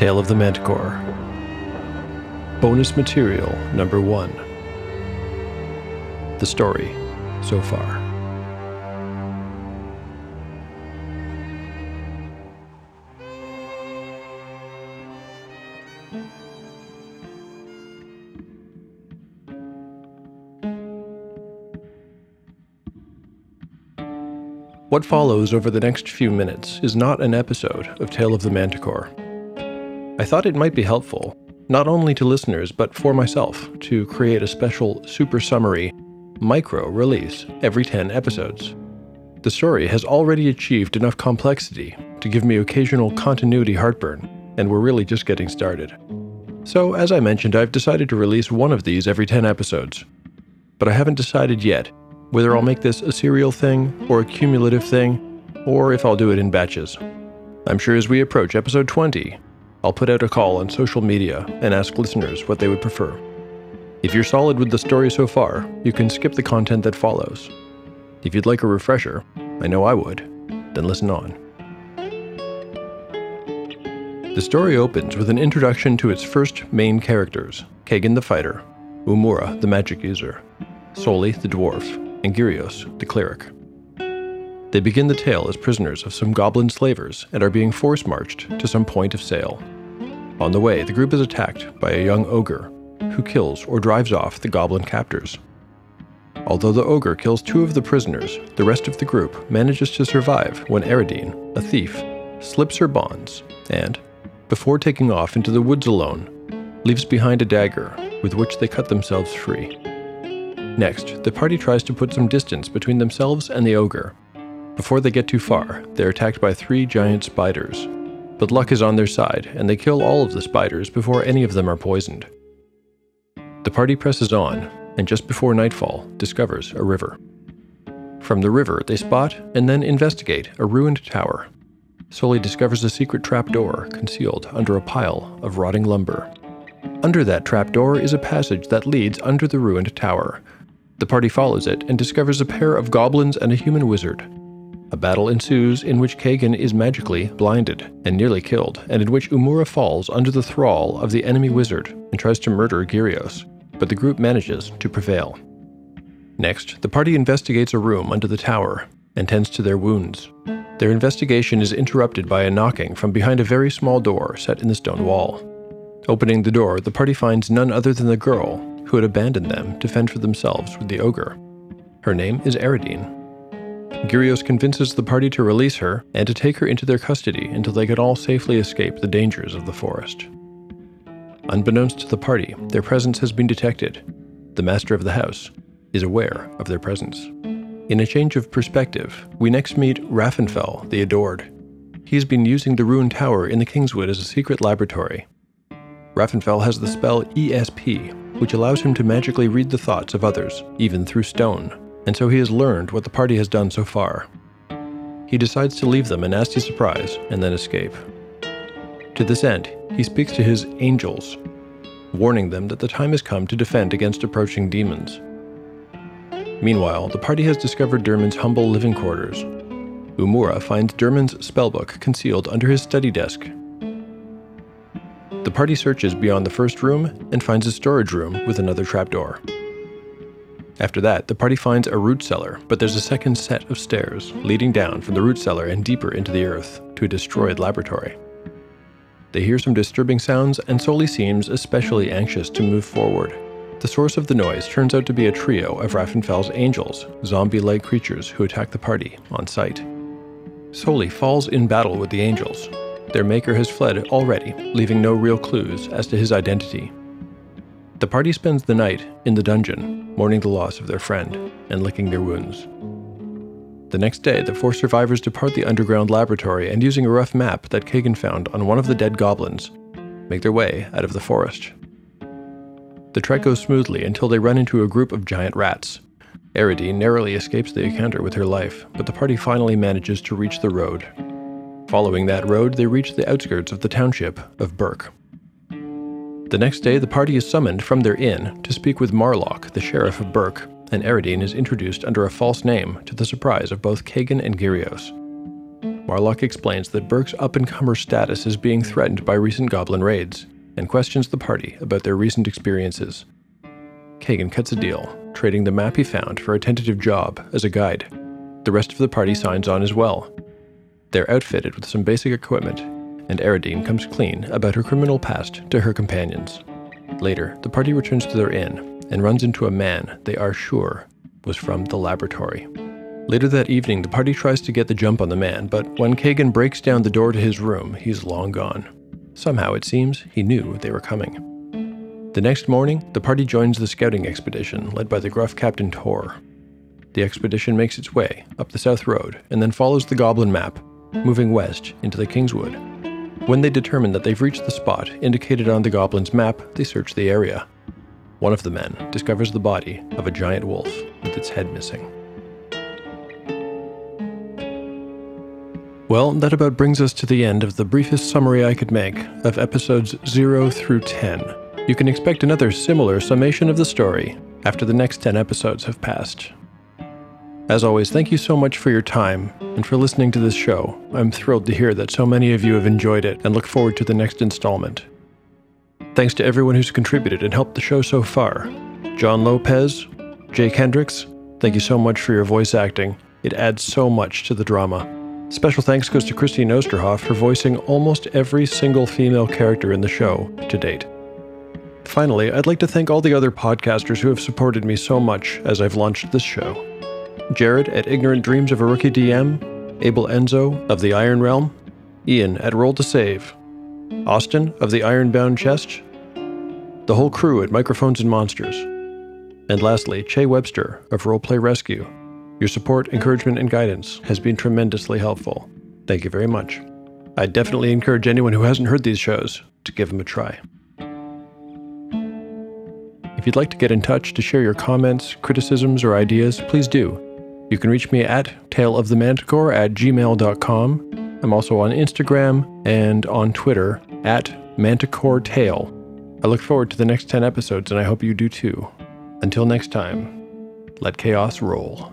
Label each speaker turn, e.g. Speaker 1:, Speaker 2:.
Speaker 1: Tale of the Manticore. Bonus material number one. The story so far. What follows over the next few minutes is not an episode of Tale of the Manticore. I thought it might be helpful, not only to listeners but for myself, to create a special super summary micro release every 10 episodes. The story has already achieved enough complexity to give me occasional continuity heartburn, and we're really just getting started. So, as I mentioned, I've decided to release one of these every 10 episodes. But I haven't decided yet whether I'll make this a serial thing or a cumulative thing, or if I'll do it in batches. I'm sure as we approach episode 20, I'll put out a call on social media and ask listeners what they would prefer. If you're solid with the story so far, you can skip the content that follows. If you'd like a refresher, I know I would, then listen on. The story opens with an introduction to its first main characters Kagan the fighter, Umura the magic user, Soli the dwarf, and Gyrios, the cleric. They begin the tale as prisoners of some goblin slavers and are being force marched to some point of sale. On the way, the group is attacked by a young ogre who kills or drives off the goblin captors. Although the ogre kills two of the prisoners, the rest of the group manages to survive when Eridine, a thief, slips her bonds and, before taking off into the woods alone, leaves behind a dagger with which they cut themselves free. Next, the party tries to put some distance between themselves and the ogre. Before they get too far, they're attacked by three giant spiders. But luck is on their side, and they kill all of the spiders before any of them are poisoned. The party presses on, and just before nightfall, discovers a river. From the river, they spot and then investigate a ruined tower. Sully discovers a secret trapdoor concealed under a pile of rotting lumber. Under that trapdoor is a passage that leads under the ruined tower, the party follows it and discovers a pair of goblins and a human wizard. A battle ensues in which Kagan is magically blinded and nearly killed, and in which Umura falls under the thrall of the enemy wizard and tries to murder Gyrios, but the group manages to prevail. Next, the party investigates a room under the tower and tends to their wounds. Their investigation is interrupted by a knocking from behind a very small door set in the stone wall. Opening the door, the party finds none other than the girl who had abandoned them to fend for themselves with the ogre. Her name is Eridine. Gyrios convinces the party to release her and to take her into their custody until they could all safely escape the dangers of the forest. Unbeknownst to the party, their presence has been detected. The master of the house is aware of their presence. In a change of perspective, we next meet Raffenfell, the Adored. He's been using the ruined tower in the Kingswood as a secret laboratory. Raffenfell has the spell ESP, which allows him to magically read the thoughts of others, even through stone, and so he has learned what the party has done so far. He decides to leave them a nasty surprise and then escape. To this end, he speaks to his angels, warning them that the time has come to defend against approaching demons. Meanwhile, the party has discovered Dermond's humble living quarters. Umura finds Dermond's spellbook concealed under his study desk the party searches beyond the first room and finds a storage room with another trapdoor. After that, the party finds a root cellar, but there's a second set of stairs leading down from the root cellar and deeper into the earth to a destroyed laboratory. They hear some disturbing sounds, and Soli seems especially anxious to move forward. The source of the noise turns out to be a trio of Raffenfell's angels, zombie like creatures who attack the party on sight. Soli falls in battle with the angels, their maker has fled already, leaving no real clues as to his identity. The party spends the night in the dungeon, mourning the loss of their friend and licking their wounds. The next day, the four survivors depart the underground laboratory and, using a rough map that Kagan found on one of the dead goblins, make their way out of the forest. The trek goes smoothly until they run into a group of giant rats. Eridine narrowly escapes the encounter with her life, but the party finally manages to reach the road Following that road, they reach the outskirts of the township of Burke. The next day, the party is summoned from their inn to speak with Marlock, the sheriff of Burke, and Eridine is introduced under a false name to the surprise of both Kagan and Gyrios. Marlock explains that Burke's up and comer status is being threatened by recent goblin raids and questions the party about their recent experiences. Kagan cuts a deal, trading the map he found for a tentative job as a guide. The rest of the party signs on as well. They're outfitted with some basic equipment, and Eridine comes clean about her criminal past to her companions. Later, the party returns to their inn and runs into a man they are sure was from the laboratory. Later that evening, the party tries to get the jump on the man, but when Kagan breaks down the door to his room, he's long gone. Somehow, it seems, he knew they were coming. The next morning, the party joins the scouting expedition led by the gruff Captain Tor. The expedition makes its way up the South Road and then follows the Goblin map, moving west into the Kingswood. When they determine that they've reached the spot indicated on the Goblin's map, they search the area. One of the men discovers the body of a giant wolf with its head missing. Well, that about brings us to the end of the briefest summary I could make of episodes 0 through 10. You can expect another similar summation of the story after the next 10 episodes have passed. As always, thank you so much for your time and for listening to this show. I'm thrilled to hear that so many of you have enjoyed it and look forward to the next installment. Thanks to everyone who's contributed and helped the show so far. John Lopez, Jake Hendricks, thank you so much for your voice acting. It adds so much to the drama. Special thanks goes to Christine Osterhoff for voicing almost every single female character in the show to date. Finally, I'd like to thank all the other podcasters who have supported me so much as I've launched this show. Jared at Ignorant Dreams of a Rookie DM, Abel Enzo of the Iron Realm, Ian at Roll to Save, Austin of the Ironbound Chest, the whole crew at Microphones and Monsters, and lastly, Che Webster of Roleplay Rescue. Your support, encouragement, and guidance has been tremendously helpful. Thank you very much. I definitely encourage anyone who hasn't heard these shows to give them a try. If you'd like to get in touch to share your comments, criticisms, or ideas, please do. You can reach me at taleofthemanticore at gmail.com. I'm also on Instagram and on Twitter at Manticore Tale. I look forward to the next 10 episodes, and I hope you do too. Until next time, let chaos roll.